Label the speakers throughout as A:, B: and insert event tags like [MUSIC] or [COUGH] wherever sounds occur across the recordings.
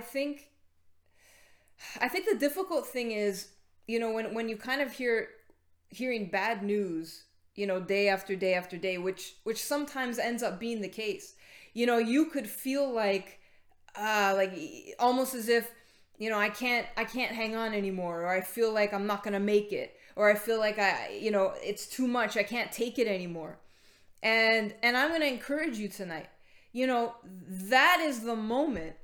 A: I think I think the difficult thing is, you know, when when you kind of hear hearing bad news, you know, day after day after day, which which sometimes ends up being the case. You know, you could feel like uh like almost as if, you know, I can't I can't hang on anymore or I feel like I'm not going to make it or I feel like I, you know, it's too much. I can't take it anymore. And and I'm going to encourage you tonight. You know, that is the moment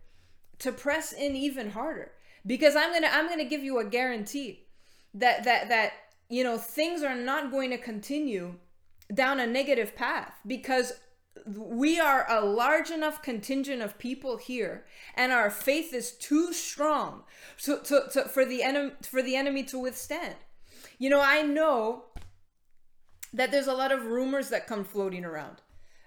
A: to press in even harder. Because I'm going to I'm going to give you a guarantee that that that you know things are not going to continue down a negative path because we are a large enough contingent of people here and our faith is too strong to, to, to, for the enemy for the enemy to withstand. You know i know that there's a lot of rumors that come floating around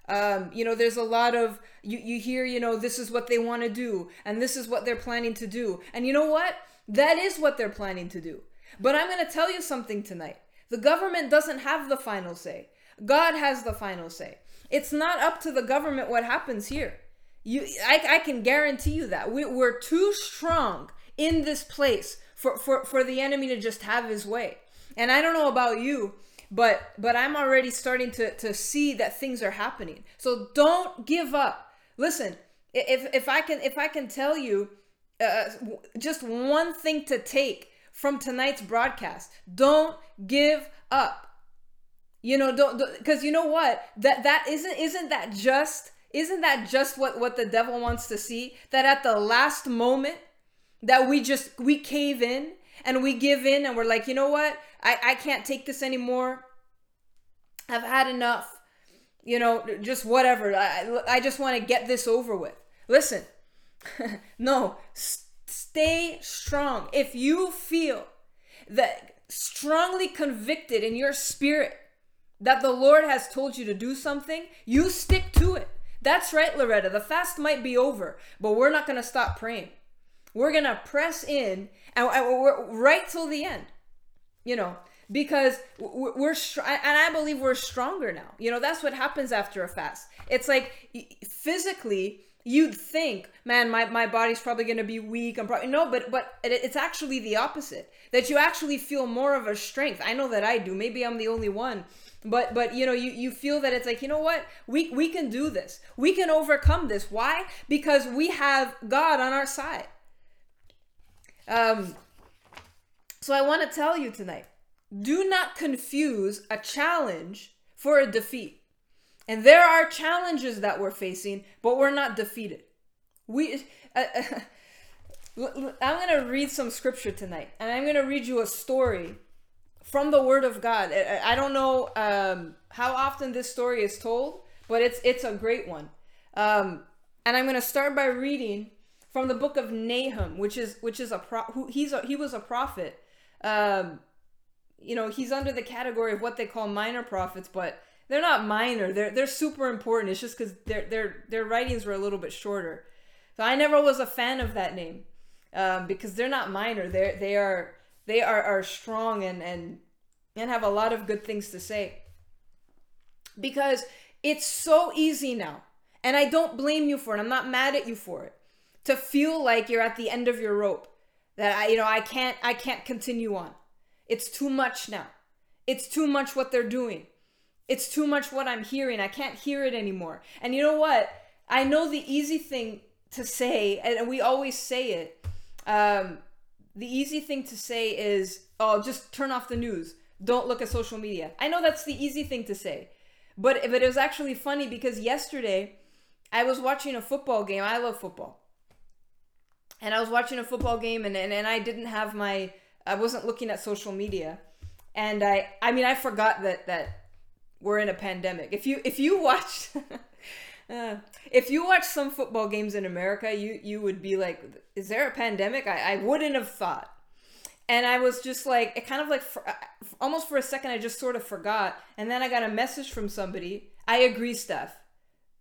A: um, you know there's a lot of you, you hear you know this is what they want to do and this is what they're planning to do. And you know what? That is what they're planning to do. But i'm going to tell you something tonight. The government doesn't have the final say. God has the final say. It's not up to the government what happens here. You i, I can guarantee you that. We, we're too strong in this place for, for for the enemy to just have his way. And i don't know about you but but i'm already starting to to see that things are happening. So don't give up. Listen if if i can if i can tell you uh, just one thing to take from tonight's broadcast don't give up. You know don't because you know what? That that isn't isn't that just isn't that just what what the devil wants to see? That at the last moment that we just we cave in and we give in and we're like you know what I, I can't take this anymore. I've had enough. You know, just whatever. I, I just want to get this over with. Listen, [LAUGHS] no, s- stay strong. If you feel that strongly convicted in your spirit that the Lord has told you to do something, you stick to it. That's right, Loretta. The fast might be over, but we're not going to stop praying. We're going to press in and we're right till the end you know because we're and i believe we're stronger now. You know that's what happens after a fast. It's like physically you'd think man my, my body's probably going to be weak i'm probably no but but it's actually the opposite that you actually feel more of a strength. I know that i do. Maybe i'm the only one but but you know you, you feel that it's like you know what? We we can do this. We can overcome this. Why? Because we have god on our side um so I want to tell you tonight do not confuse a challenge for a defeat. And there are challenges that we're facing, but we're not defeated. We uh, [LAUGHS] I'm going to read some scripture tonight, and I'm going to read you a story from the Word of God. I don't know um, how often this story is told, but it's it's a great one. Um, and I'm going to start by reading from the book of Nahum, which is which is a pro- who he's a, he was a prophet um, you know, he's under the category of what they call minor prophets, but they're not minor. They're they're super important. It's just because their their their writings were a little bit shorter. So I never was a fan of that name um, because they're not minor. They they are they are are strong and and and have a lot of good things to say. Because it's so easy now, and I don't blame you for it. I'm not mad at you for it. To feel like you're at the end of your rope that I, you know, I can't, I can't continue on. It's too much now. It's too much what they're doing. It's too much what I'm hearing. I can't hear it anymore. And you know what? I know the easy thing to say, and we always say it. Um, the easy thing to say is, "Oh, just turn off the news. Don't look at social media." I know that's the easy thing to say, but but it was actually funny because yesterday I was watching a football game. I love football and I was watching a football game and, and, and I didn't have my I wasn't looking at social media. And I I mean I forgot that that we're in a pandemic. If you if you watched [LAUGHS] uh, if you watch some football games in America, you you would be like, is there a pandemic? I, I wouldn't have thought. And I was just like, it kind of like, for, uh, almost for a second, I just sort of forgot. And then I got a message from somebody. I agree, Steph.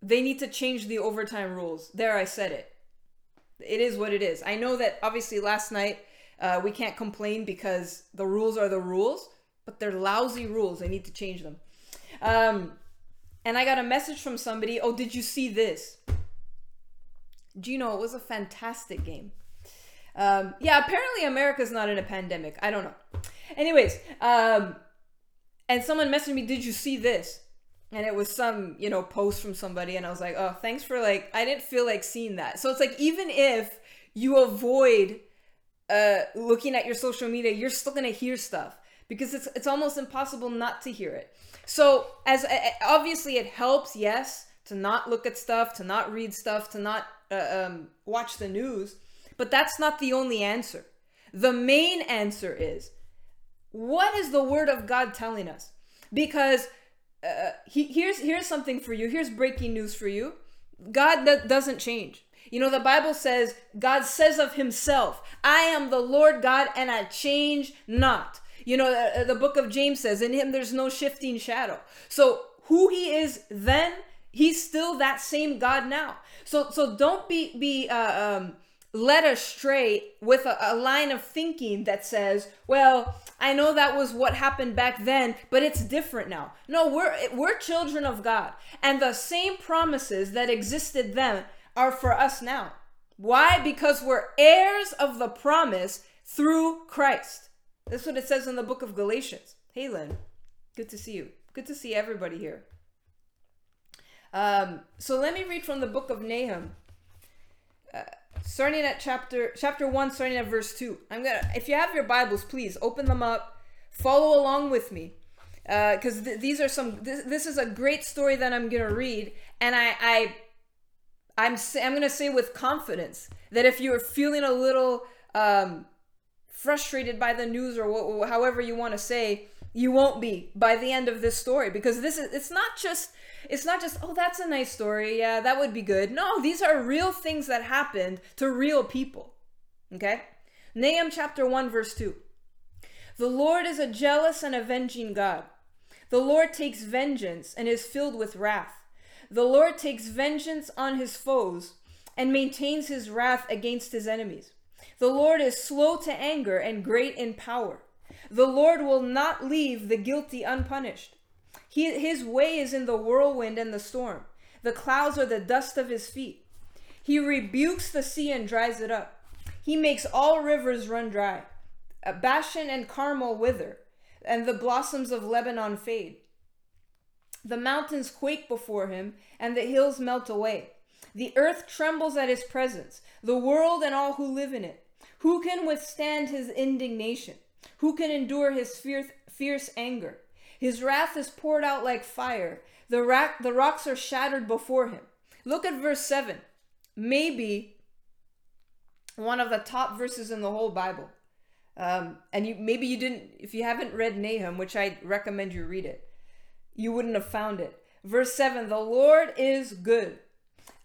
A: They need to change the overtime rules. There, I said it it is what it is. I know that obviously last night uh, we can't complain because the rules are the rules, but they're lousy rules. They need to change them. Um, and I got a message from somebody. Oh, did you see this? Gino, it was a fantastic game. Um, yeah, apparently America's not in a pandemic. I don't know. Anyways, um, and someone messaged me, "Did you see this?" And it was some, you know, post from somebody, and I was like, "Oh, thanks for like." I didn't feel like seeing that. So it's like even if you avoid uh, looking at your social media, you're still gonna hear stuff because it's it's almost impossible not to hear it. So as obviously it helps, yes, to not look at stuff, to not read stuff, to not uh, um, watch the news, but that's not the only answer. The main answer is what is the word of God telling us? Because uh, he, here's here's something for you. Here's breaking news for you. God doesn't change. You know, the Bible says, God says of himself, I am the Lord God and I change not. You know, the, the book of James says, in him there's no shifting shadow. So who he is then, he's still that same God now. So so don't be be uh, um, led astray with a, a line of thinking that says, well, I know that was what happened back then, but it's different now. No, we're we're children of God, and the same promises that existed then are for us now. Why? Because we're heirs of the promise through Christ. That's what it says in the book of Galatians. Hey, Lynn, good to see you. Good to see everybody here. Um, so let me read from the book of Nahum, uh, starting at chapter chapter one, starting at verse two. I'm gonna. If you have your Bibles, please open them up, follow along with me, because uh, th- these are some. This, this is a great story that I'm gonna read, and I I I'm I'm gonna say with confidence that if you're feeling a little um, frustrated by the news or wh- however you want to say, you won't be by the end of this story because this is it's not just it's not just oh that's a nice story yeah that would be good no these are real things that happened to real people okay nahum chapter 1 verse 2 the lord is a jealous and avenging god the lord takes vengeance and is filled with wrath the Lord takes vengeance on his foes and maintains his wrath against his enemies. The Lord is slow to anger and great in power. The Lord will not leave the guilty unpunished. He, his way is in the whirlwind and the storm. The clouds are the dust of his feet. He rebukes the sea and dries it up. He makes all rivers run dry. Uh, Bashan and Carmel wither, and the blossoms of Lebanon fade. The mountains quake before him, and the hills melt away. The earth trembles at his presence, the world and all who live in it. Who can withstand his indignation? Who can endure his fierce, fierce anger? His wrath is poured out like fire. The, rack, the rocks are shattered before him. Look at verse 7. Maybe one of the top verses in the whole Bible. Um, and you maybe you didn't if you haven't read Nahum, which I recommend you read it you wouldn't have found it. Verse 7 The Lord is good,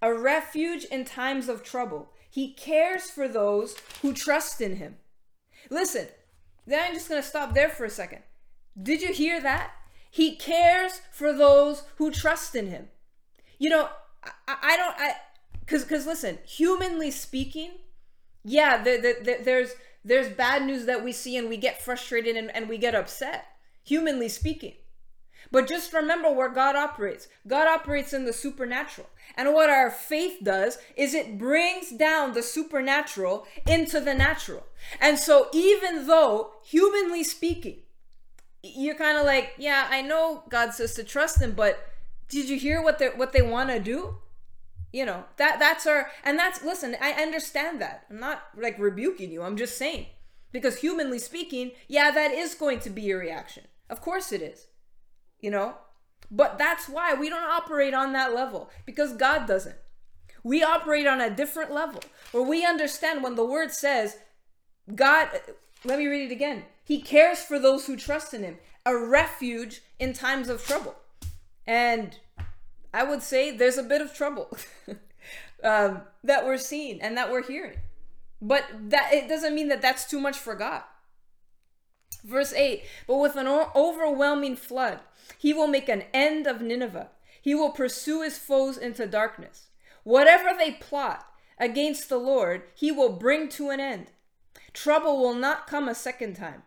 A: a refuge in times of trouble. He cares for those who trust in him. Listen, then I'm just going to stop there for a second. Did you hear that? He cares for those who trust in him. You know, I, I don't, I, cause, cause listen, humanly speaking, yeah, the, the, the, there's, there's bad news that we see and we get frustrated and, and we get upset, humanly speaking. But just remember where God operates. God operates in the supernatural. And what our faith does is it brings down the supernatural into the natural. And so, even though, humanly speaking, you're kind of like, yeah, I know God says to trust Him, but did you hear what they what they want to do? You know that that's our and that's listen. I understand that. I'm not like rebuking you. I'm just saying because humanly speaking, yeah, that is going to be your reaction. Of course it is you know? But that's why we don't operate on that level because God doesn't. We operate on a different level where we understand when the word says, God, let me read it again. He cares for those who trust in him, a refuge in times of trouble. And I would say there's a bit of trouble [LAUGHS] um, that we're seeing and that we're hearing. But that it doesn't mean that that's too much for God. Verse 8, but with an overwhelming flood, he will make an end of Nineveh. He will pursue his foes into darkness. Whatever they plot against the Lord, he will bring to an end. Trouble will not come a second time.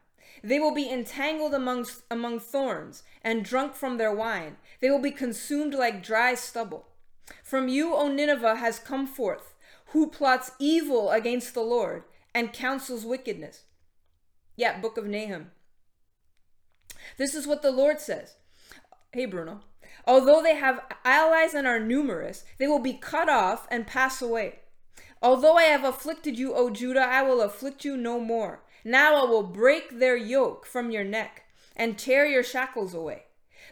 A: They will be entangled amongst, among thorns and drunk from their wine. They will be consumed like dry stubble. From you, O Nineveh, has come forth who plots evil against the Lord and counsels wickedness. Yeah, book of Nahum. This is what the Lord says. Hey, Bruno. Although they have allies and are numerous, they will be cut off and pass away. Although I have afflicted you, O Judah, I will afflict you no more. Now I will break their yoke from your neck and tear your shackles away.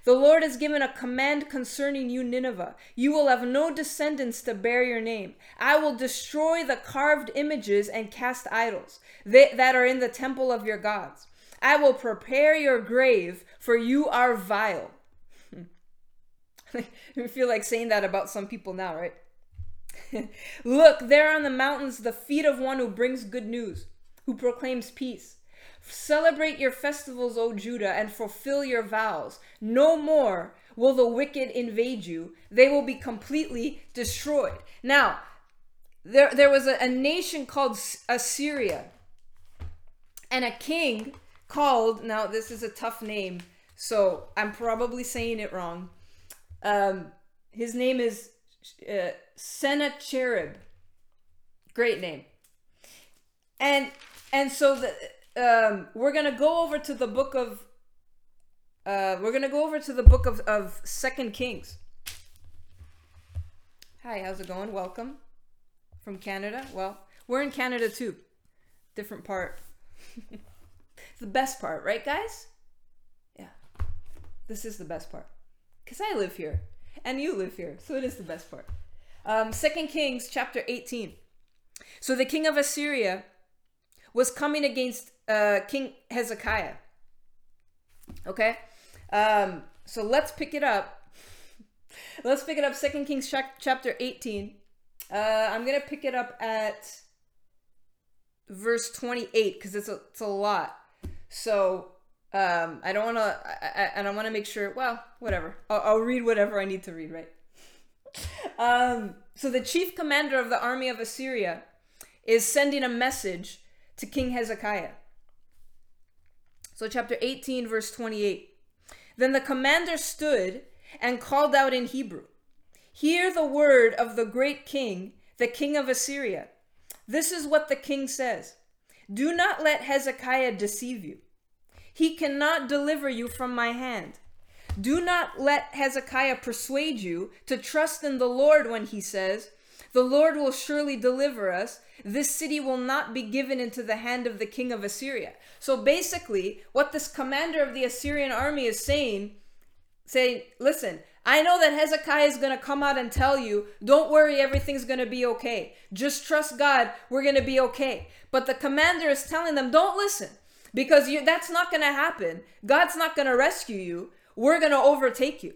A: The Lord has given a command concerning you, Nineveh. You will have no descendants to bear your name. I will destroy the carved images and cast idols that are in the temple of your gods. I will prepare your grave, for you are vile. [LAUGHS] I feel like saying that about some people now, right? [LAUGHS] Look, there on the mountains, the feet of one who brings good news, who proclaims peace. Celebrate your festivals, O Judah, and fulfill your vows. No more will the wicked invade you, they will be completely destroyed. Now, there, there was a, a nation called Assyria, and a king called, now this is a tough name, so I'm probably saying it wrong. Um, his name is uh, Sennacherib. Great name. And and so the um, we're gonna go over to the book of uh, we're gonna go over to the book of, of Second Kings. Hi, how's it going? Welcome from Canada. Well, we're in Canada too. Different part. [LAUGHS] the best part, right, guys? Yeah. This is the best part. Because I live here and you live here, so it is the best part. Um, Second Kings chapter 18. So the king of Assyria was coming against uh, King Hezekiah. Okay? Um, so let's pick it up. [LAUGHS] let's pick it up, Second Kings chapter 18. Uh, I'm to pick it up at verse 28 because it's a, it's a lot. So um, I don't want to, and I want to make sure, well, whatever. I'll, I'll read whatever I need to read, right? [LAUGHS] um, so the chief commander of the army of Assyria is sending a message to King Hezekiah. So, chapter 18, verse 28. Then the commander stood and called out in Hebrew Hear the word of the great king, the king of Assyria. This is what the king says Do not let Hezekiah deceive you. He cannot deliver you from my hand. Do not let Hezekiah persuade you to trust in the Lord when he says, The Lord will surely deliver us. This city will not be given into the hand of the king of Assyria. So basically, what this commander of the Assyrian army is saying, saying, listen, I know that Hezekiah is going to come out and tell you, don't worry, everything's going to be okay. Just trust God, we're going to be okay. But the commander is telling them, don't listen because you, that's not going to happen. God's not going to rescue you we're going to overtake you.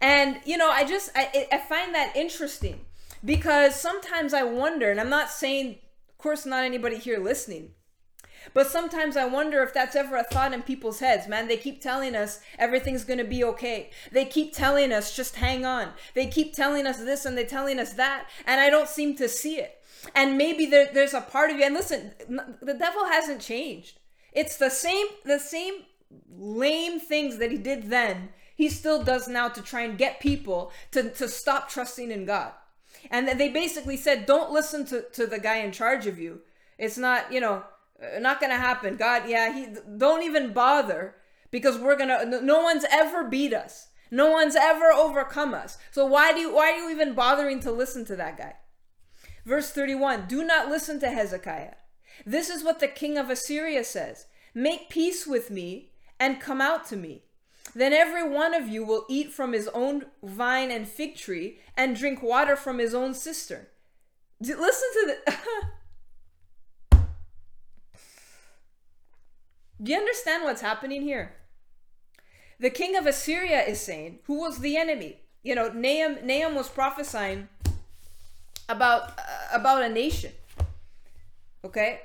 A: And, you know, I just, I, I find that interesting because sometimes I wonder, and I'm not saying, of course, not anybody here listening, but sometimes I wonder if that's ever a thought in people's heads, man. They keep telling us everything's going to be okay. They keep telling us just hang on. They keep telling us this and they're telling us that, and I don't seem to see it. And maybe there, there's a part of you, and listen, the devil hasn't changed. It's the same, the same lame things that he did then, he still does now to try and get people to, to stop trusting in God. And they basically said, don't listen to, to the guy in charge of you. It's not, you know, uh, not going to happen. God, yeah, he don't even bother because we're to no one's ever beat us. No one's ever overcome us. So why do you why are you even bothering to listen to that guy? Verse 31, do not listen to Hezekiah. This is what the king of Assyria says. Make peace with me and come out to me. Then every one of you will eat from his own vine and fig tree and drink water from his own cistern. Listen to the. [LAUGHS] Do you understand what's happening here? The king of Assyria is saying, who was the enemy? You know, Nahum, Nahum was prophesying about uh, about a nation. Okay?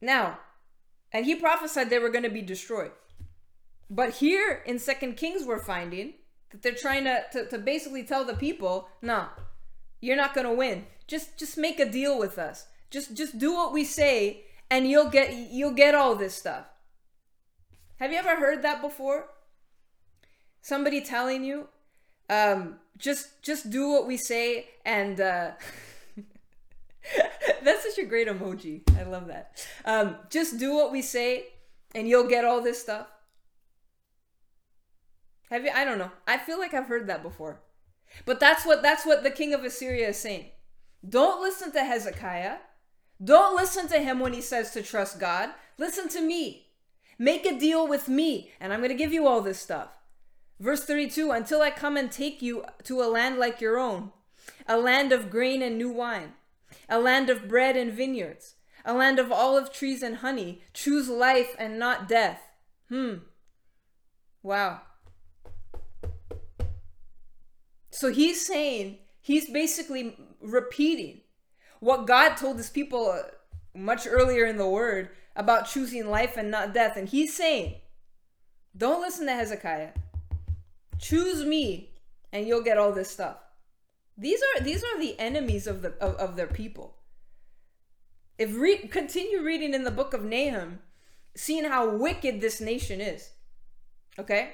A: Now, and he prophesied they were going to be destroyed. But here in Second Kings, we're finding that they're trying to, to, to basically tell the people, no, you're not gonna win. Just just make a deal with us. Just just do what we say, and you'll get you'll get all this stuff. Have you ever heard that before? Somebody telling you, um, just just do what we say, and uh, [LAUGHS] That's such a great emoji. I love that. Um, just do what we say, and you'll get all this stuff. Have you? I don't know. I feel like I've heard that before, but that's what that's what the king of Assyria is saying. Don't listen to Hezekiah. Don't listen to him when he says to trust God. Listen to me. Make a deal with me, and I'm going to give you all this stuff. Verse 32 Until I come and take you to a land like your own, a land of grain and new wine, a land of bread and vineyards, a land of olive trees and honey. Choose life and not death. Hmm. Wow. So he's saying, he's basically repeating what God told his people much earlier in the word about choosing life and not death. And he's saying, don't listen to Hezekiah. Choose me and you'll get all this stuff. These are these are the enemies of the of, of their people. If re- continue reading in the book of Nahum, seeing how wicked this nation is. Okay?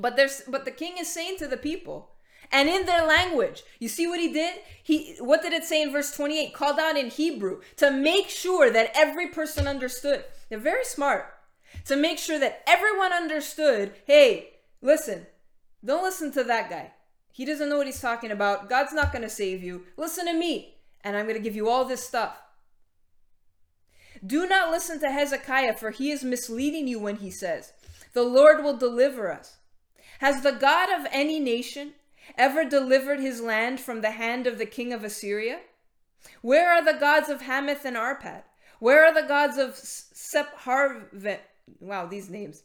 A: But there's but the king is saying to the people, and in their language. You see what he did? He what did it say in verse 28? Called out in Hebrew to make sure that every person understood. They're very smart. To make sure that everyone understood, hey, listen, don't listen to that guy. He doesn't know what he's talking about. God's not going to save you. Listen to me, and I'm going to give you all this stuff. Do not listen to Hezekiah, for he is misleading you when he says, The Lord will deliver us. Has the God of any nation ever delivered his land from the hand of the king of Assyria? Where are the gods of Hamath and Arpad? Where are the gods of Sepharvaim? Wow, these names.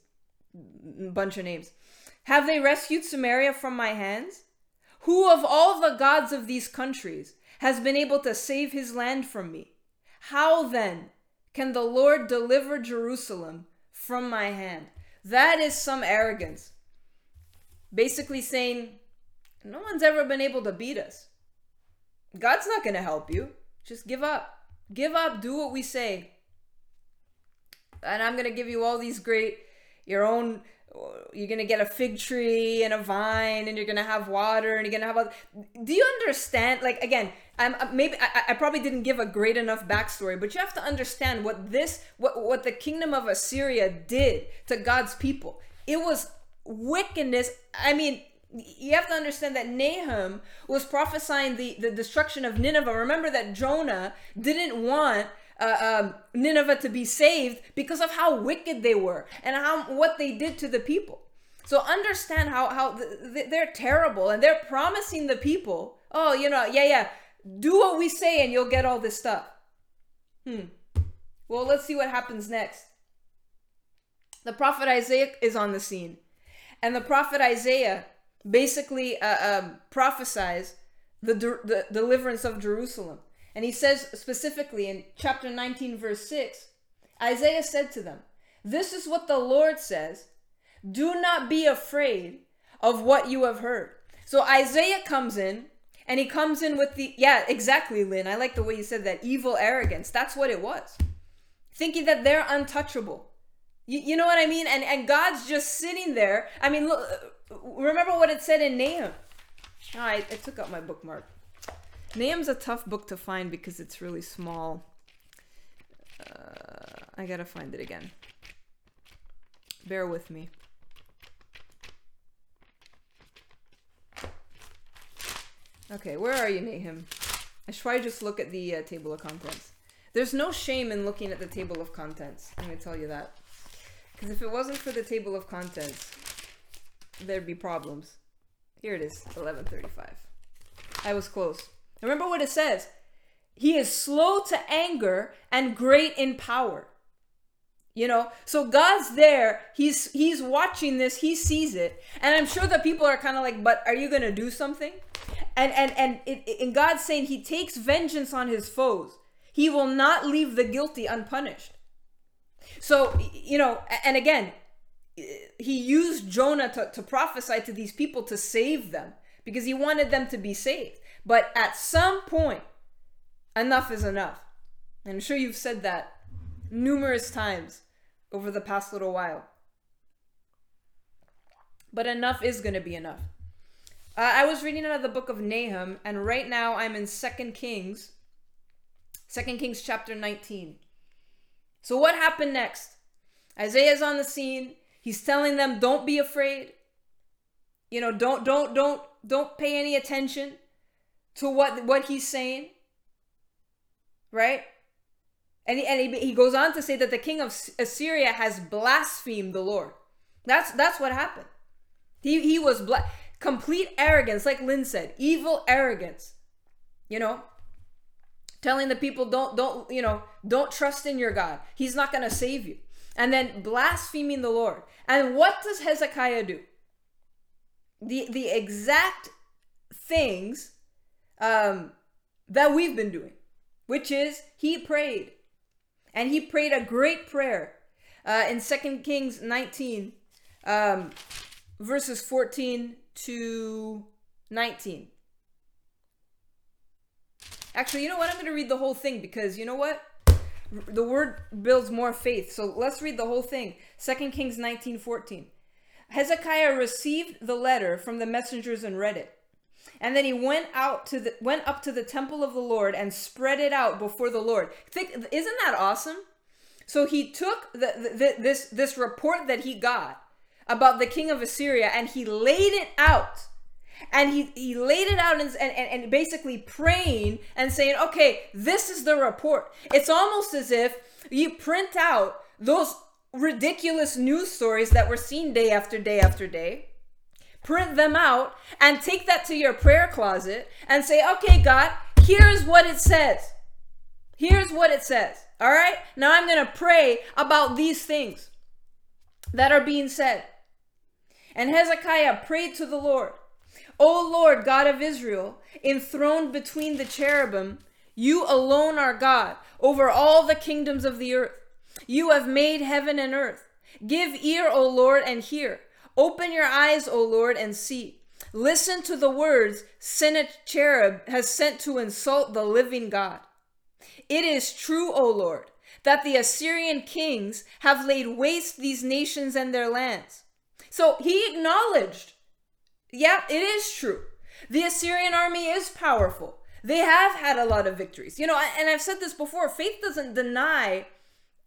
A: Bunch of names. Have they rescued Samaria from my hands? Who of all the gods of these countries has been able to save his land from me? How then can the Lord deliver Jerusalem from my hand? That is some arrogance. Basically saying, no one's ever been able to beat us. God's not going to help you. Just give up. Give up. Do what we say. And I'm going to give you all these great, your own, you're going to get a fig tree and a vine and you're going to have water and you're going to have a. Do you understand? Like, again, I'm maybe I, I probably didn't give a great enough backstory, but you have to understand what this, what, what the kingdom of Assyria did to God's people. It was wickedness. I mean, you have to understand that Nahum was prophesying the, the destruction of Nineveh. Remember that Jonah didn't want uh, um, Nineveh to be saved because of how wicked they were and how what they did to the people. So understand how how th- they're terrible and they're promising the people, oh, you know, yeah, yeah, do what we say and you'll get all this stuff. Hmm. Well, let's see what happens next. The prophet Isaiah is on the scene. And the prophet Isaiah basically uh, um, prophesies the, de- the deliverance of Jerusalem. And he says specifically in chapter 19, verse 6 Isaiah said to them, This is what the Lord says Do not be afraid of what you have heard. So Isaiah comes in and he comes in with the, yeah, exactly, Lynn. I like the way you said that evil arrogance. That's what it was. Thinking that they're untouchable. You, you know what I mean? And, and God's just sitting there. I mean, look, remember what it said in Nahum. Oh, I, I took out my bookmark. Nahum's a tough book to find because it's really small. Uh, I gotta find it again. Bear with me. Okay, where are you, Nahum? I should probably just look at the uh, table of contents. There's no shame in looking at the table of contents. Let me tell you that. Because if it wasn't for the table of contents, there'd be problems. Here it is, 1135. I was close. Remember what it says. He is slow to anger and great in power. You know, so God's there. He's he's watching this. He sees it, and I'm sure that people are kind of like, "But are you gonna do something?" And and and it, God's saying He takes vengeance on His foes. He will not leave the guilty unpunished. So you know, and again, he used Jonah to, to prophesy to these people to save them because he wanted them to be saved. But at some point, enough is enough. I'm sure you've said that numerous times over the past little while. But enough is going to be enough. Uh, I was reading out of the book of Nahum, and right now I'm in Second Kings, Second Kings chapter 19. So what happened next? Isaiah's on the scene. He's telling them, "Don't be afraid. You know, don't don't don't don't pay any attention to what what he's saying." Right? And he, and he, he goes on to say that the king of Assyria has blasphemed the Lord. That's that's what happened. He he was bla- complete arrogance, like Lynn said, evil arrogance. You know, telling the people don't don't you know don't trust in your God. He's not going to save you. And then blaspheming the Lord. And what does Hezekiah do? The the exact things um, that we've been doing, which is he prayed, and he prayed a great prayer uh, in Second Kings 19, um, verses 14 to 19. Actually, you know what? I'm going to read the whole thing because you know what? The word builds more faith. So let's read the whole thing. 2 Kings 19 14. Hezekiah received the letter from the messengers and read it. And then he went out to the went up to the temple of the Lord and spread it out before the Lord. Think, isn't that awesome? So he took the, the, this this report that he got about the king of Assyria and he laid it out and he, he laid it out and, and, and basically praying and saying okay this is the report. It's almost as if you print out those ridiculous news stories that we're seeing day after day after day print them out and take that to your prayer closet and say okay god here's what it says. Here's what it says. All right? Now i'm going to pray about these things that are being said. And hezekiah prayed to the lord O Lord, God of Israel, enthroned between the cherubim, you alone are God over all the kingdoms of the earth. You have made heaven and earth. Give ear, O Lord, and hear. Open your eyes, O Lord, and see. Listen to the words Sennacherib has sent to insult the living God. It is true, O Lord, that the Assyrian kings have laid waste these nations and their lands. So he acknowledged yeah, it is true. The Assyrian army is powerful. They have had a lot of victories. You know, and I've said this before faith doesn't deny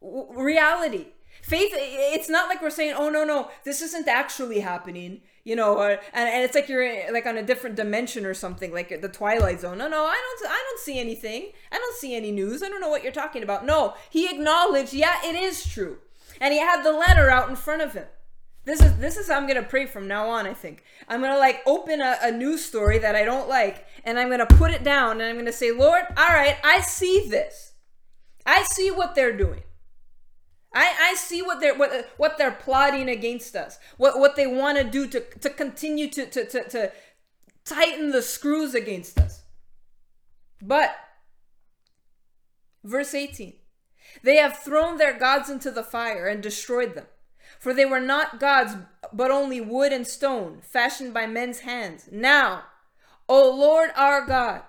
A: reality. Faith, it's not like we're saying, oh, no, no, this isn't actually happening, you know, or, and, and it's like you're like on a different dimension or something, like the Twilight Zone. No, no, I don't, I don't see anything. I don't see any news. I don't know what you're talking about. No, he acknowledged, yeah, it is true. And he had the letter out in front of him. This is this is how I'm gonna pray from now on. I think I'm gonna like open a, a news story that I don't like, and I'm gonna put it down, and I'm gonna say, Lord, all right, I see this. I see what they're doing. I, I see what they're what what they're plotting against us. What what they want to do to to continue to, to to to tighten the screws against us. But verse 18. They have thrown their gods into the fire and destroyed them. For they were not gods, but only wood and stone, fashioned by men's hands. Now, O Lord our God,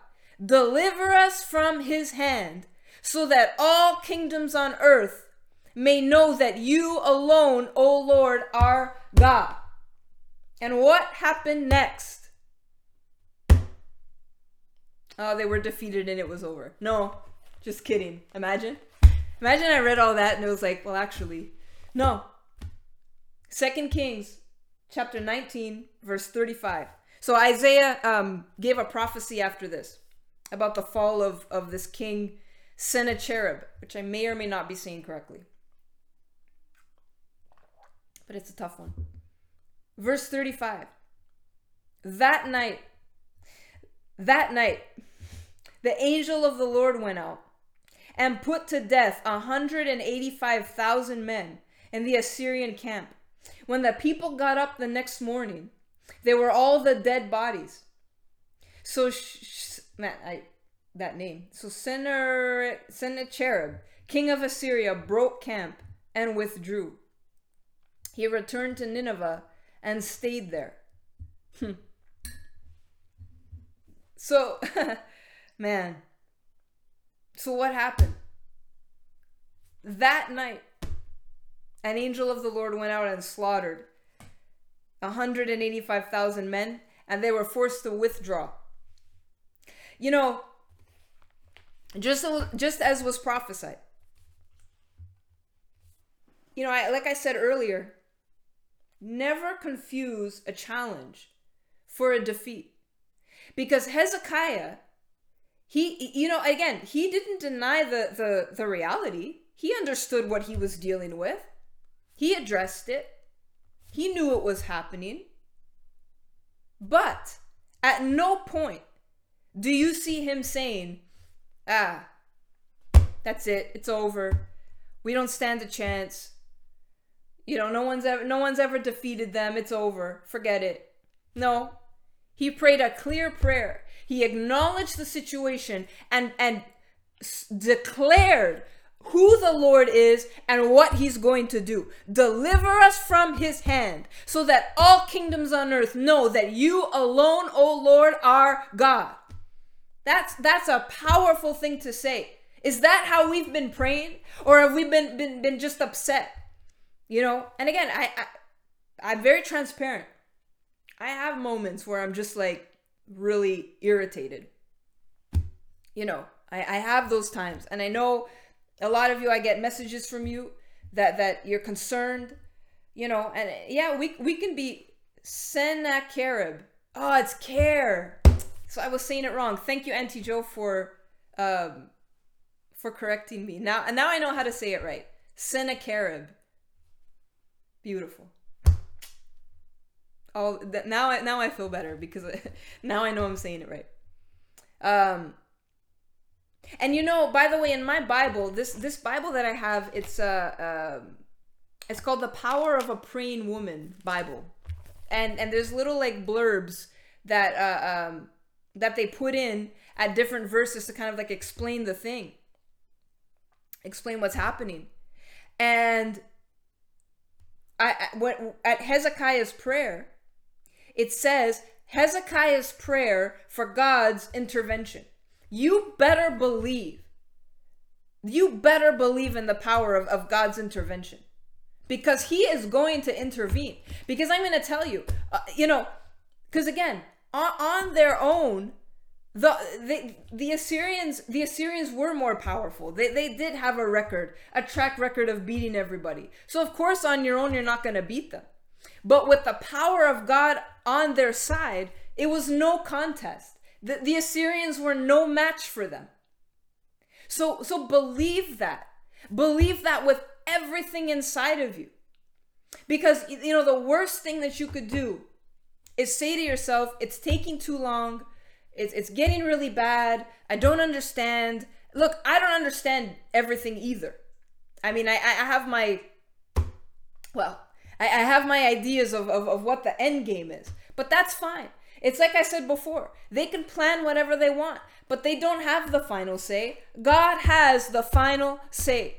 A: deliver us from his hand, so that all kingdoms on earth may know that you alone, O Lord, are God. And what happened next? Oh, they were defeated and it was over. No, just kidding. Imagine. Imagine I read all that and it was like, well, actually, no, Second Kings chapter 19, verse 35. So Isaiah um, gave a prophecy after this about the fall of, of this king Sennacherib, which I may or may not be saying correctly. But it's a tough one. Verse 35. That night, that night, the angel of the Lord went out and put to death 185,000 men in the Assyrian camp when the people got up the next morning, they were all the dead bodies. So, sh- man, I, that name. So Sennacherib, king of Assyria, broke camp and withdrew. He returned to Nineveh and stayed there. Hmm. so, [LAUGHS] man. So, what happened? That night, an angel of the Lord went out and slaughtered 185,000 men, and they were forced to withdraw. You know, just just as was prophesied. You know, I, like I said earlier, never confuse a challenge for a defeat. Because Hezekiah, he you know, again, he didn't deny the the the reality. He understood what he was dealing with. He addressed it. He knew it was happening. But at no point do you see him saying, ah, that's it, it's over. We don't stand a chance. You know, no one's ever no one's ever defeated them. It's over. Forget it. No. He prayed a clear prayer. He acknowledged the situation and and declared who the Lord is and what he's going to do. Deliver us from his hand so that all kingdoms on earth know that you alone, O Lord, are God. That's that's a powerful thing to say. Is that how we've been praying or have we been been, been just upset? You know? And again, I, I I'm very transparent. I have moments where I'm just like really irritated. You know, I, I have those times and I know a lot of you I get messages from you that that you're concerned, you know, and yeah, we we can be Sennacherib. Oh, it's care. So I was saying it wrong. Thank you, Auntie Joe, for um for correcting me. Now and now I know how to say it right. Sennacherib. Beautiful. Oh, now I now I feel better because [LAUGHS] now I know I'm saying it right. Um, and you know, by the way, in my Bible, this this Bible that I have, it's uh, uh it's called the Power of a Praying Woman Bible, and and there's little like blurbs that uh, um, that they put in at different verses to kind of like explain the thing, explain what's happening, and I, I what at Hezekiah's prayer, it says Hezekiah's prayer for God's intervention you better believe, you better believe in the power of, of God's intervention because He is going to intervene. Because I'm going to tell you, uh, you know, because again, on, on their own, the, the the Assyrians the Assyrians were more powerful. They they did have a record, a track record of beating everybody. So of course on your own you're not going to beat them. But with the power of God on their side, it was no contest. The, the Assyrians were no match for them. So, so believe that. Believe that with everything inside of you. Because, you know, the worst thing that you could do is say to yourself, it's taking too long. It's, it's getting really bad. I don't understand. Look, I don't understand everything either. I mean, I, I have my, well, I, I have my ideas of, of, of what the end game is, but that's fine. It's like I said before, they can plan whatever they want, but they don't have the final say. God has the final say,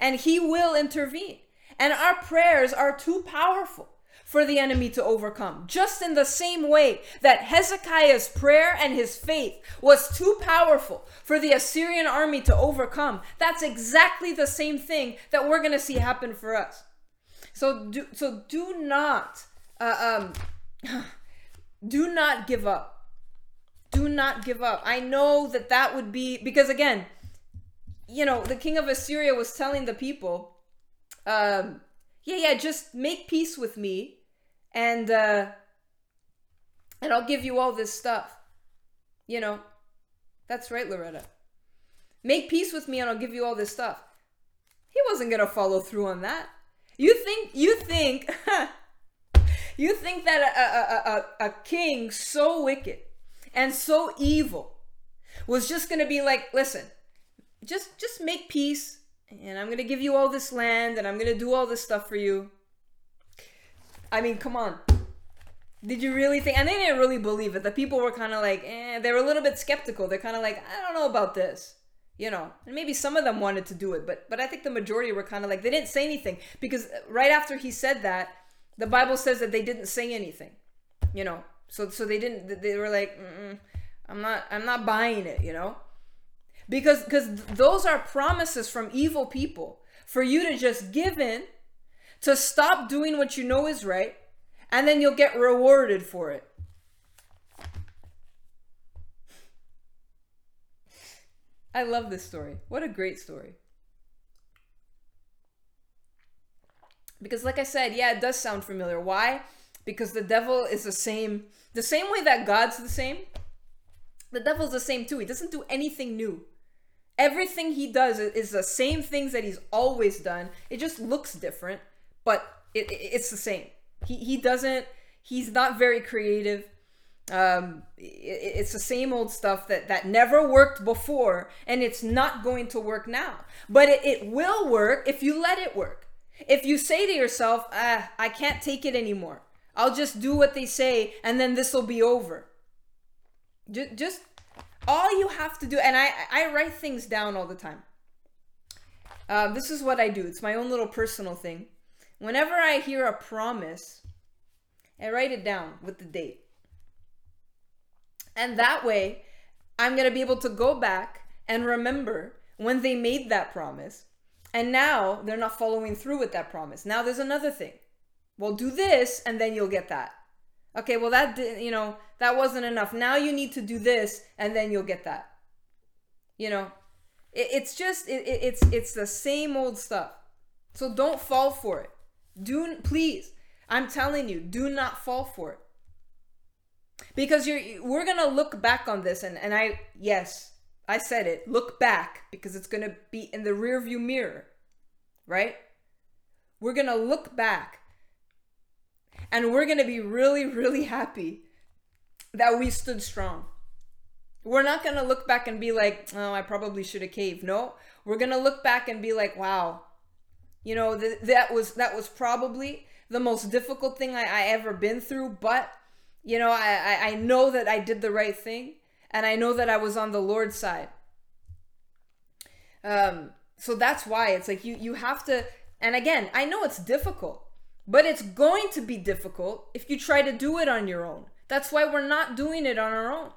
A: and He will intervene. And our prayers are too powerful for the enemy to overcome. Just in the same way that Hezekiah's prayer and his faith was too powerful for the Assyrian army to overcome, that's exactly the same thing that we're going to see happen for us. So do so do not uh, um [LAUGHS] do not give up. Do not give up. I know that that would be because again, you know, the king of Assyria was telling the people, um, yeah, yeah, just make peace with me, and uh, and I'll give you all this stuff. You know, that's right, Loretta. Make peace with me, and I'll give you all this stuff. He wasn't gonna follow through on that. You think? You think? [LAUGHS] You think that a, a, a, a king so wicked and so evil was just going to be like, listen, just just make peace and I'm going to give you all this land and I'm going to do all this stuff for you. I mean, come on. Did you really think? And they didn't really believe it. The people were kind of like, eh, they were a little bit skeptical. They're kind of like, I don't know about this. You know, and maybe some of them wanted to do it, but but I think the majority were kind of like they didn't say anything because right after he said that, the Bible says that they didn't say anything, you know. So so they didn't. They were like, I'm not. I'm not buying it, you know. Because because those are promises from evil people for you to just give in, to stop doing what you know is right, and then you'll get rewarded for it. I love this story. What a great story. Because like I said, yeah, it does sound familiar. Why? Because the devil is the same the same way that God's the same. The devil's the same too. He doesn't do anything new. Everything he does is the same things that he's always done. It just looks different, but it, it, it's the same. He he doesn't he's not very creative um, it's the same old stuff that that never worked before and it's not going to work now but it, it will work if you let it work if you say to yourself ah i can't take it anymore. I'll just do what they say and then this will be over. Just, all you have to do and i i write things down all the time. Uh, this is what i do. It's my own little personal thing. Whenever i hear a promise i write it down with the date. And that way, I'm going to be able to go back and remember when they made that promise. And now they're not following through with that promise. Now there's another thing. Well, do this and then you'll get that. Okay, well that you know, that wasn't enough. Now you need to do this and then you'll get that. You know, it, it's just it, it, it's it's the same old stuff. So don't fall for it. Do please. I'm telling you, do not fall for it because you're we're gonna look back on this and and i yes i said it look back because it's gonna be in the rear view mirror right? We're gonna look back and we're gonna be really really happy that we stood strong. We're not gonna look back and be like oh i probably should have caved. No we're gonna look back and be like wow. You know th- that was that was probably the most difficult thing I, I ever been through but you know, I, I know that I did the right thing and I know that I was on the Lord's side. Um, so that's why it's like you you have to and again, I know it's difficult, but it's going to be difficult if you try to do it on your own. That's why we're not doing it on our own.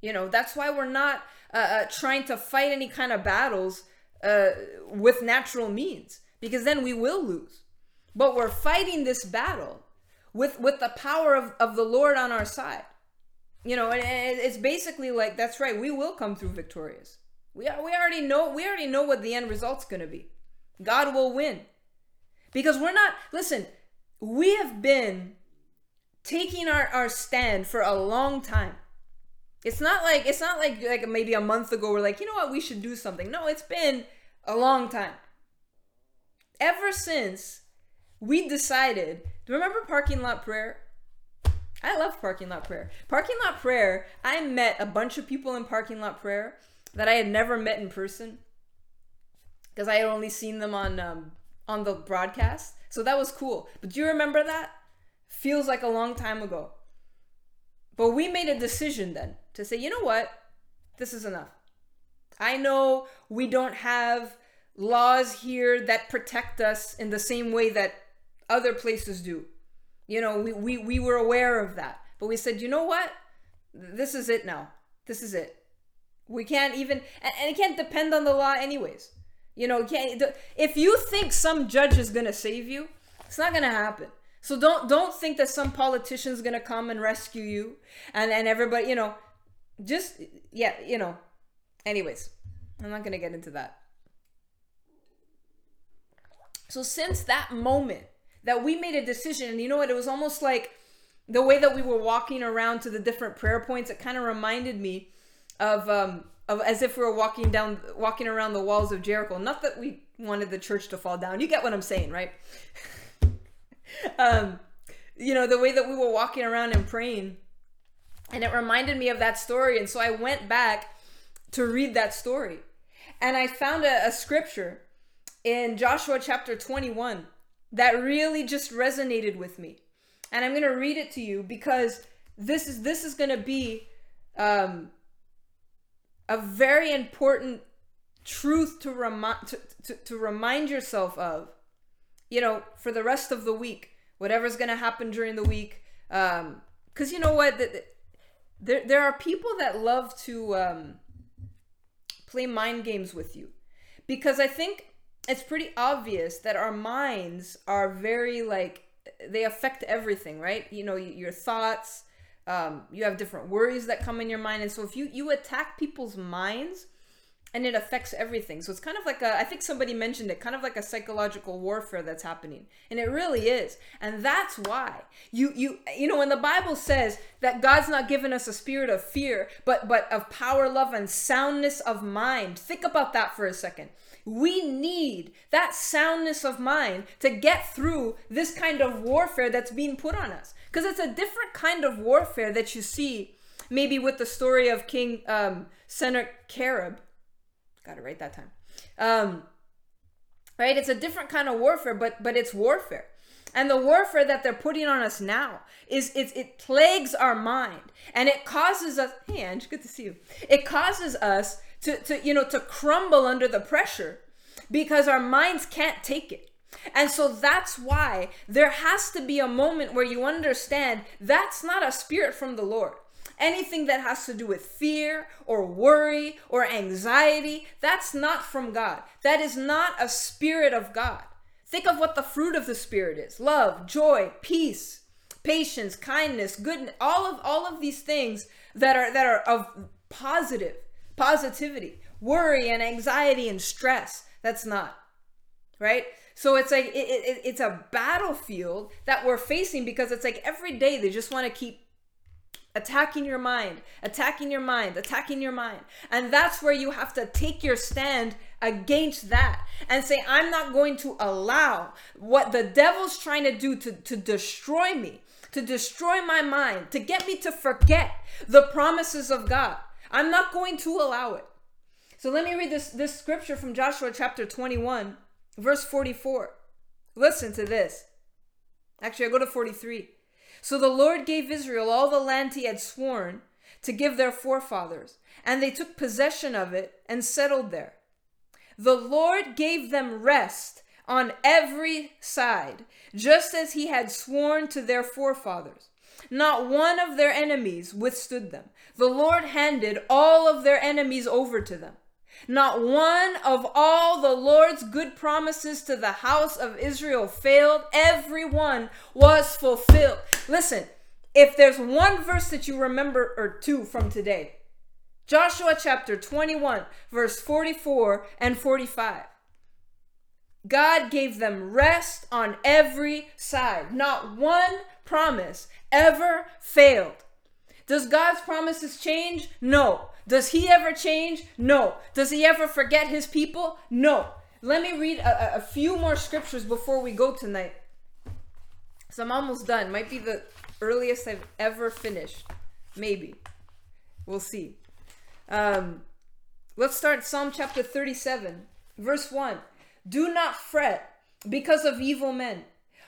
A: You know, that's why we're not uh, uh, trying to fight any kind of battles uh, with natural means, because then we will lose. But we're fighting this battle with with the power of, of the Lord on our side. You know, and it's basically like that's right. We will come through victorious. We are, we already know we already know what the end result's going to be. God will win. Because we're not listen, we have been taking our, our stand for a long time. It's not like it's not like like maybe a month ago we're like, you know what, we should do something. No, it's been a long time. Ever since we decided remember parking lot prayer? I love parking lot prayer. Parking lot prayer, I met a bunch of people in parking lot prayer that I had never met in person because I had only seen them on um, on the broadcast. So that was cool. But do you remember that? Feels like a long time ago. But we made a decision then to say, you know what? This is enough. I know we don't have laws here that protect us in the same way that other places do. You know, we, we, we were aware of that. But we said, you know what? This is it now. This is it. We can't even, and, and it can't depend on the law, anyways. You know, can't, if you think some judge is going to save you, it's not going to happen. So don't don't think that some politician's gonna come and rescue you, and and everybody, you know, just yeah, you know. Anyways, I'm not gonna get into that. So since that moment, that we made a decision. And you know what? It was almost like the way that we were walking around to the different prayer points it kind of reminded me of um of as if we were walking down walking around the walls of Jericho. Not that we wanted the church to fall down. You get what I'm saying right? [LAUGHS] Um you know the way that we were walking around and praying and it reminded me of that story. And so I went back to read that story. And I found a, a scripture in Joshua chapter 21 that really just resonated with me. And I'm going to read it to you because this is this is going to be um, a very important truth to remind to, to, to remind yourself of you know for the rest of the week whatever's going to happen during the week. Um because you know what? The, the, there, there are people that love to um, play mind games with you. Because i think it's pretty obvious that our minds are very like they affect everything right you know your thoughts um, you have different worries that come in your mind and so if you you attack people's minds and it affects everything. So it's kind of like a I think somebody mentioned it, kind of like a psychological warfare that's happening. And it really is. And that's why you you you know when the Bible says that God's not given us a spirit of fear, but but of power, love and soundness of mind. Think about that for a second. We need that soundness of mind to get through this kind of warfare that's being put on us. Because it's a different kind of warfare that you see maybe with the story of King um, Senator Carib. Got it right that time. Um, right? It's a different kind of warfare, but but it's warfare. And the warfare that they're putting on us now is it, it plagues our mind and it causes us hey Ange, good to see you. It causes us to, to you know to crumble under the pressure because our minds can't take it. And so that's why there has to be a moment where you understand that's not a spirit from the Lord anything that has to do with fear or worry or anxiety, that's not from God. That is not a spirit of God. Think of what the fruit of the spirit is. Love, joy, peace, patience, kindness, goodness, all of all of these things that are that are of positive, positivity. Worry and anxiety and stress, that's not. Right? So it's like it, it, it's a battlefield that we're facing because it's like every day they just want to keep attacking your mind, attacking your mind, attacking your mind. And that's where you have to take your stand against that and say, I'm not going to allow what the devil's trying to do to, to destroy me, to destroy my mind, to get me to forget the promises of God. I'm not going to allow it. So let me read this, this scripture from Joshua chapter 21, verse 44. Listen to this. Actually, I go to 43. So the Lord gave Israel all the land he had sworn to give their forefathers, and they took possession of it and settled there. The Lord gave them rest on every side, just as he had sworn to their forefathers. Not one of their enemies withstood them. The Lord handed all of their enemies over to them. Not one of all the Lord's good promises to the house of Israel failed. Every one was fulfilled. Listen, if there's one verse that you remember or two from today, Joshua chapter 21, verse 44 and 45. God gave them rest on every side. Not one promise ever failed. Does God's promises change? No. Does he ever change? No. Does he ever forget his people? No. Let me read a, a few more scriptures before we go tonight. So I'm almost done. Might be the earliest I've ever finished. Maybe. We'll see. Um, let's start Psalm chapter 37, verse 1. Do not fret because of evil men,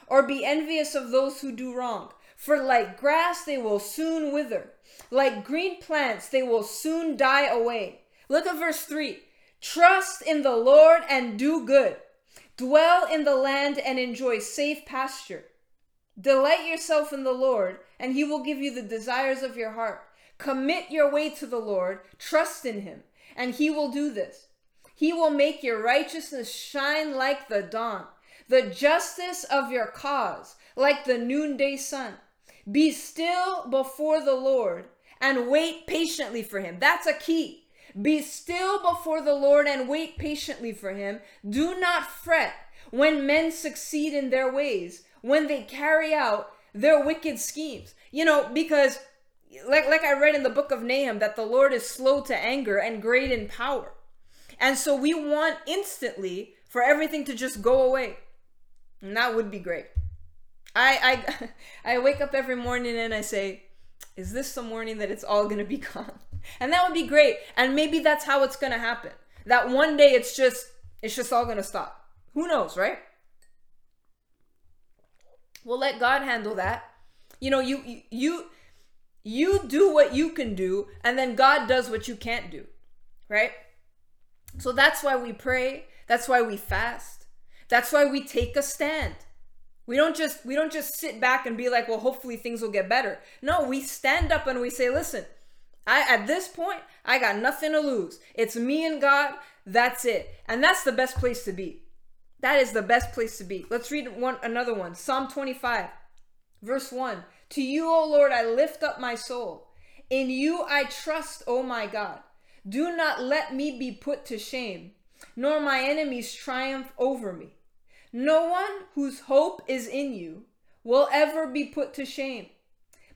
A: or be envious of those who do wrong, for like grass they will soon wither like green plants, they will soon die away. Look at verse 3. Trust in the Lord and do good. Dwell in the land and enjoy safe pasture. Delight yourself in the Lord, and he will give you the desires of your heart. Commit your way to the Lord, trust in him, and he will do this. He will make your righteousness shine like the dawn, the justice of your cause like the noonday sun. Be still before the Lord and wait patiently for him. That's a key. Be still before the Lord and wait patiently for him. Do not fret when men succeed in their ways, when they carry out their wicked schemes. You know, because like like I read in the book of Nahum that the Lord is slow to anger and great in power. And so we want instantly for everything to just go away. And that would be great. I I [LAUGHS] I wake up every morning and I say, is this the morning that it's all gonna be [LAUGHS] gone? And that would be great. And maybe that's how it's gonna happen. That one day it's just it's just all gonna stop. Who knows, right? We'll let God handle that. You know, you you you do what you can do, and then God does what you can't do. Right? So that's why we pray. That's why we fast. That's why we take a stand. We don't just we don't just sit back and be like, well, hopefully things will get better. No, we stand up and we say, listen, I at this point, I got nothing to lose. It's me and God. That's it. And that's the best place to be. That is the best place to be. Let's read one another one. Psalm 25, verse 1. To you, O Lord, I lift up my soul. In you I trust, O my God. Do not let me be put to shame, nor my enemies triumph over me. No one whose hope is in you will ever be put to shame,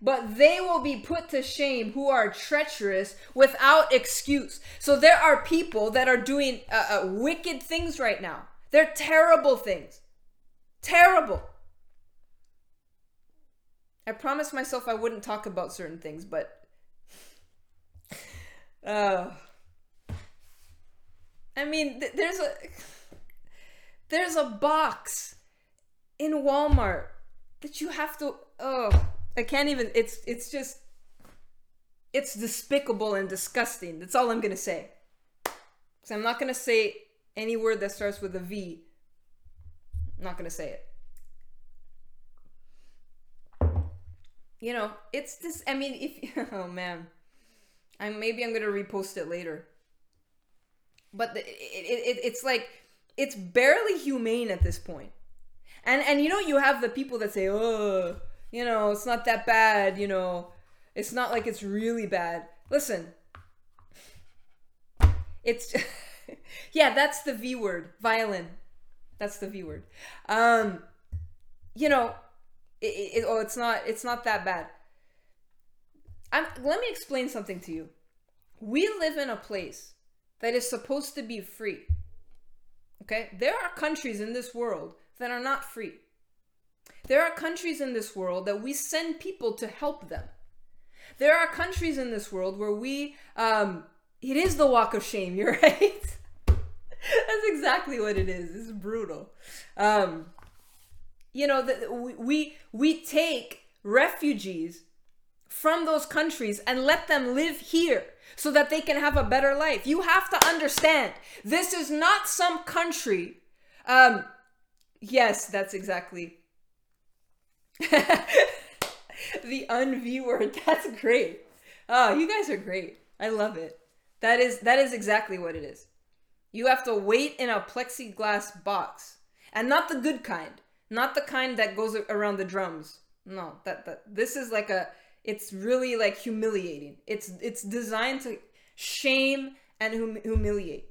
A: but they will be put to shame who are treacherous without excuse. So there are people that are doing uh, uh, wicked things right now. They're terrible things. Terrible. I promised myself I wouldn't talk about certain things, but uh I mean, th- there's a there's a box in Walmart that you have to oh, I can't even it's it's just it's despicable and disgusting. That's all I'm going to say. So I'm not going to say any word that starts with a V. I'm not going to say it. you know, it's this. I mean, if [LAUGHS] oh man, I maybe I'm gonna repost it later. But the, it, it, it's like it's barely humane at this point. And and you know you have the people that say, oh, you know, it's not that bad. You know, it's not like it's really bad. Listen, it's [LAUGHS] yeah, that's the V word, violin. That's the V word. Um, you know, it, it, oh, it's not. It's not that bad. I'm, let me explain something to you. We live in a place that is supposed to be free. Okay, there are countries in this world that are not free. There are countries in this world that we send people to help them. There are countries in this world where we, um, it is the walk of shame. [LAUGHS] You're right. That's exactly what it is. It's brutal. Um, you know that we we take refugees from those countries and let them live here so that they can have a better life. You have to understand this is not some country um yes that's exactly. [LAUGHS] The unv word [LAUGHS] that's great. Oh you guys are great. I love it. That is that is exactly what it is. You have to wait in a plexiglass box and not the good kind not the kind that goes around the drums. No, that that this is like a it's really like humiliating. It's it's designed to shame and hum- humiliate.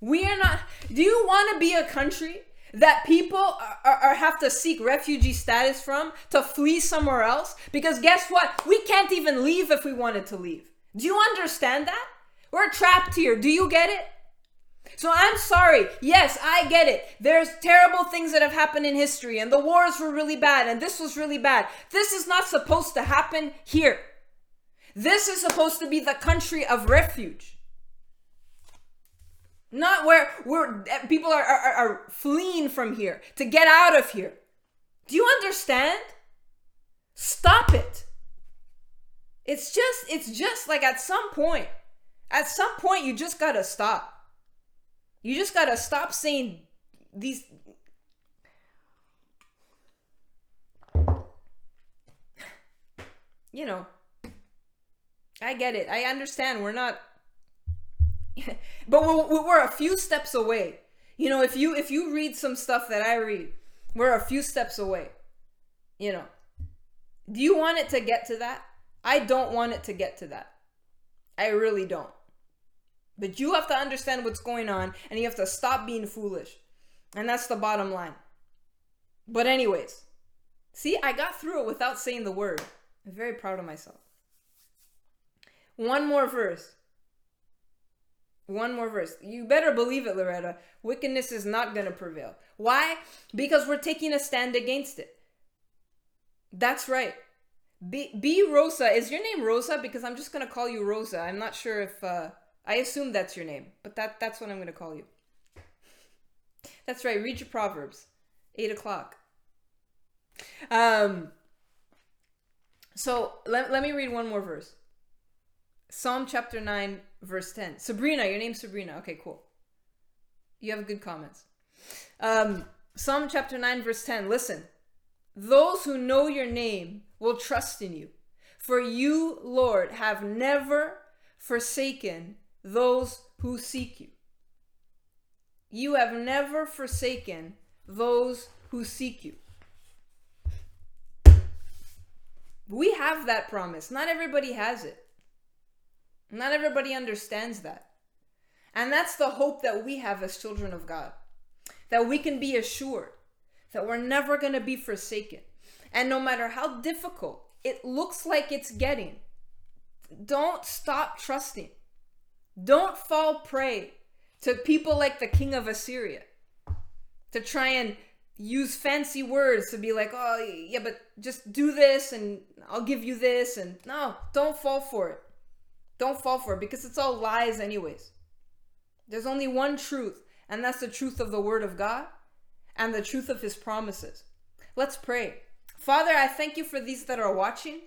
A: We are not Do you want to be a country that people are, are, are, have to seek refugee status from to flee somewhere else? Because guess what? We can't even leave if we wanted to leave. Do you understand that? We're trapped here. Do you get it? So I'm sorry. Yes, I get it. There's terrible things that have happened in history, and the wars were really bad, and this was really bad. This is not supposed to happen here. This is supposed to be the country of refuge. Not where where eh, people are, are, are fleeing from here to get out of here. Do you understand? Stop it. It's just it's just like at some point, at some point you just gotta stop. You just gotta stop saying these. You know, I get it. I understand. We're not. [LAUGHS] but we're, we're a few steps away. You know, if you if you read some stuff that I read, we're a few steps away. You know, do you want it to get to that? I don't want it to get to that. I really don't. But you have to understand what's going on and you have to stop being foolish. And that's the bottom line. But, anyways, see, I got through it without saying the word. I'm very proud of myself. One more verse. One more verse. You better believe it, Loretta. Wickedness is not going to prevail. Why? Because we're taking a stand against it. That's right. Be, be Rosa. Is your name Rosa? Because I'm just going to call you Rosa. I'm not sure if. Uh, I assume that's your name, but that that's what I'm gonna call you. That's right. Read your proverbs. Eight o'clock. Um. So let, let me read one more verse. Psalm chapter 9, verse 10. Sabrina, your name's Sabrina. Okay, cool. You have good comments. Um, Psalm chapter 9, verse 10. Listen. Those who know your name will trust in you. For you, Lord, have never forsaken those who seek you. You have never forsaken those who seek you. We have that promise. Not everybody has it. Not everybody understands that. And that's the hope that we have as children of God. That we can be assured that we're never going to be forsaken. And no matter how difficult it looks like it's getting, don't stop trusting. Don't fall prey to people like the king of Assyria to try and use fancy words to be like, oh, yeah, but just do this and I'll give you this. And no, don't fall for it. Don't fall for it because it's all lies, anyways. There's only one truth, and that's the truth of the Word of God and the truth of His promises. Let's pray. Father, I thank you for these that are watching.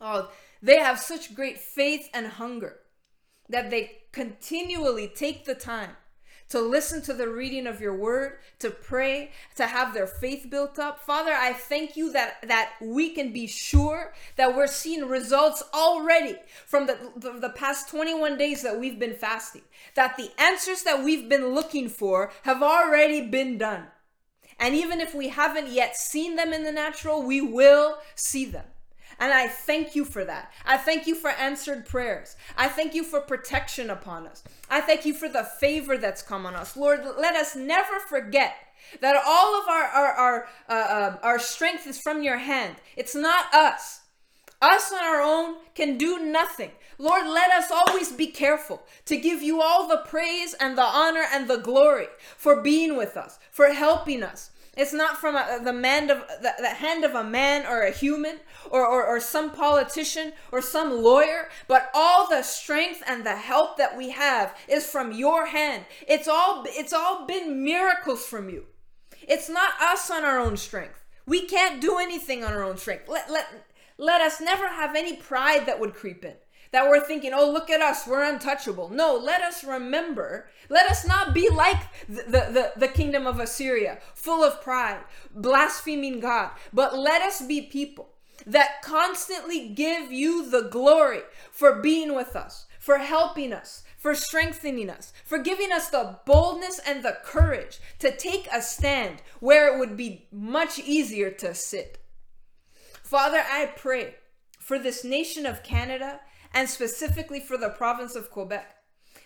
A: Oh, they have such great faith and hunger that they continually take the time to listen to the reading of your word, to pray, to have their faith built up. Father, I thank you that that we can be sure that we're seeing results already from the, the, the past 21 days that we've been fasting. That the answers that we've been looking for have already been done. And even if we haven't yet seen them in the natural, we will see them. And I thank you for that. I thank you for answered prayers. I thank you for protection upon us. I thank you for the favor that's come on us. Lord, let us never forget that all of our our our, uh, uh, our strength is from your hand. It's not us. Us on our own can do nothing. Lord, let us always be careful to give you all the praise and the honor and the glory for being with us, for helping us, it's not from a, the, man of, the, the hand of a man or a human or, or, or some politician or some lawyer, but all the strength and the help that we have is from your hand. It's all, it's all been miracles from you. It's not us on our own strength. We can't do anything on our own strength. Let, let, let us never have any pride that would creep in that we're thinking, oh, look at us, we're untouchable. No, let us remember, let us not be like the, the, the, kingdom of Assyria, full of pride, blaspheming God, but let us be people that constantly give you the glory for being with us, for helping us, for strengthening us, for giving us the boldness and the courage to take a stand where it would be much easier to sit. Father, I pray for this nation of Canada and specifically for the province of Quebec.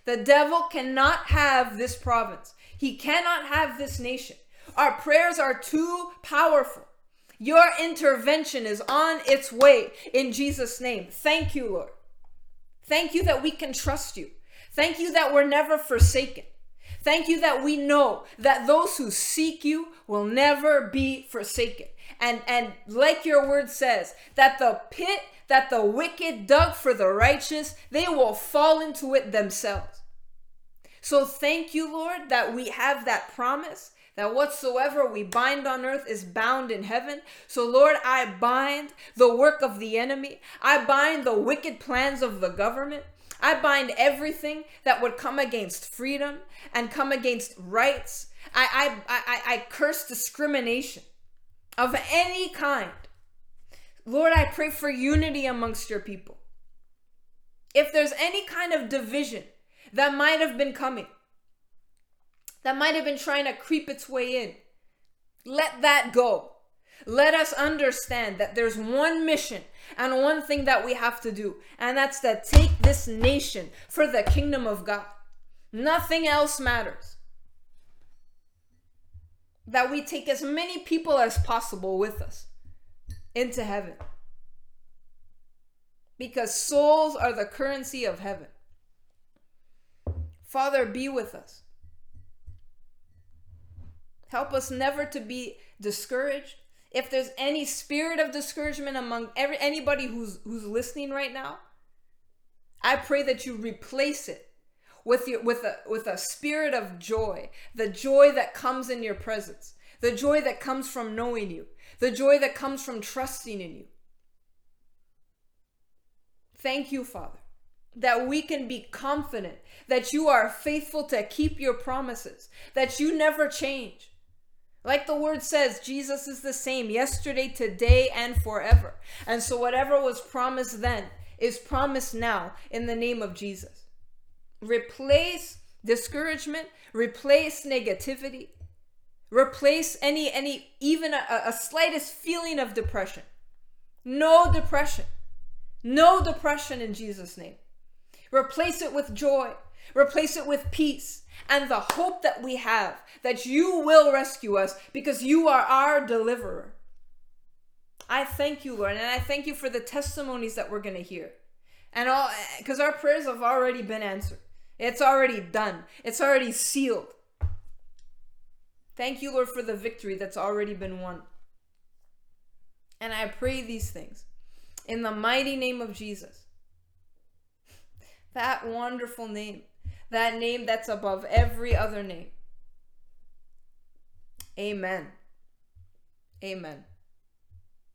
A: The devil cannot have this province. He cannot have this nation. Our prayers are too powerful. Your intervention is on its way in Jesus' name. Thank you, Lord. Thank you that we can trust you. Thank you that we're never forsaken. Thank you that we know that those who seek you will never be forsaken. And and like your word says, that the pit that the wicked dug for the righteous, they will fall into it themselves. So thank you, Lord, that we have that promise that whatsoever we bind on earth is bound in heaven. So, Lord, I bind the work of the enemy, I bind the wicked plans of the government. I bind everything that would come against freedom and come against rights. I, I, I, I curse discrimination of any kind. Lord, I pray for unity amongst your people. If there's any kind of division that might have been coming, that might have been trying to creep its way in, let that go. Let us understand that there's one mission and one thing that we have to do, and that's to take this nation for the kingdom of God. Nothing else matters. That we take as many people as possible with us into heaven. Because souls are the currency of heaven. Father, be with us. Help us never to be discouraged. If there's any spirit of discouragement among every anybody who's who's listening right now, I pray that you replace it with your with a with a spirit of joy, the joy that comes in your presence, the joy that comes from knowing you, the joy that comes from trusting in you. Thank you, Father, that we can be confident that you are faithful to keep your promises, that you never change. Like the word says, Jesus is the same yesterday, today, and forever. And so, whatever was promised then is promised now in the name of Jesus. Replace discouragement, replace negativity, replace any any even a, a slightest feeling of depression no depression no depression in jesus name replace it with joy Replace it with peace and the hope that we have that you will rescue us because you are our deliverer. I thank you, Lord, and I thank you for the testimonies that we're going to hear. And all because our prayers have already been answered. It's already done. It's already sealed. Thank you, Lord, for the victory that's already been won. And I pray these things in the mighty name of Jesus. That wonderful name, that name that's above every other name. Amen. Amen.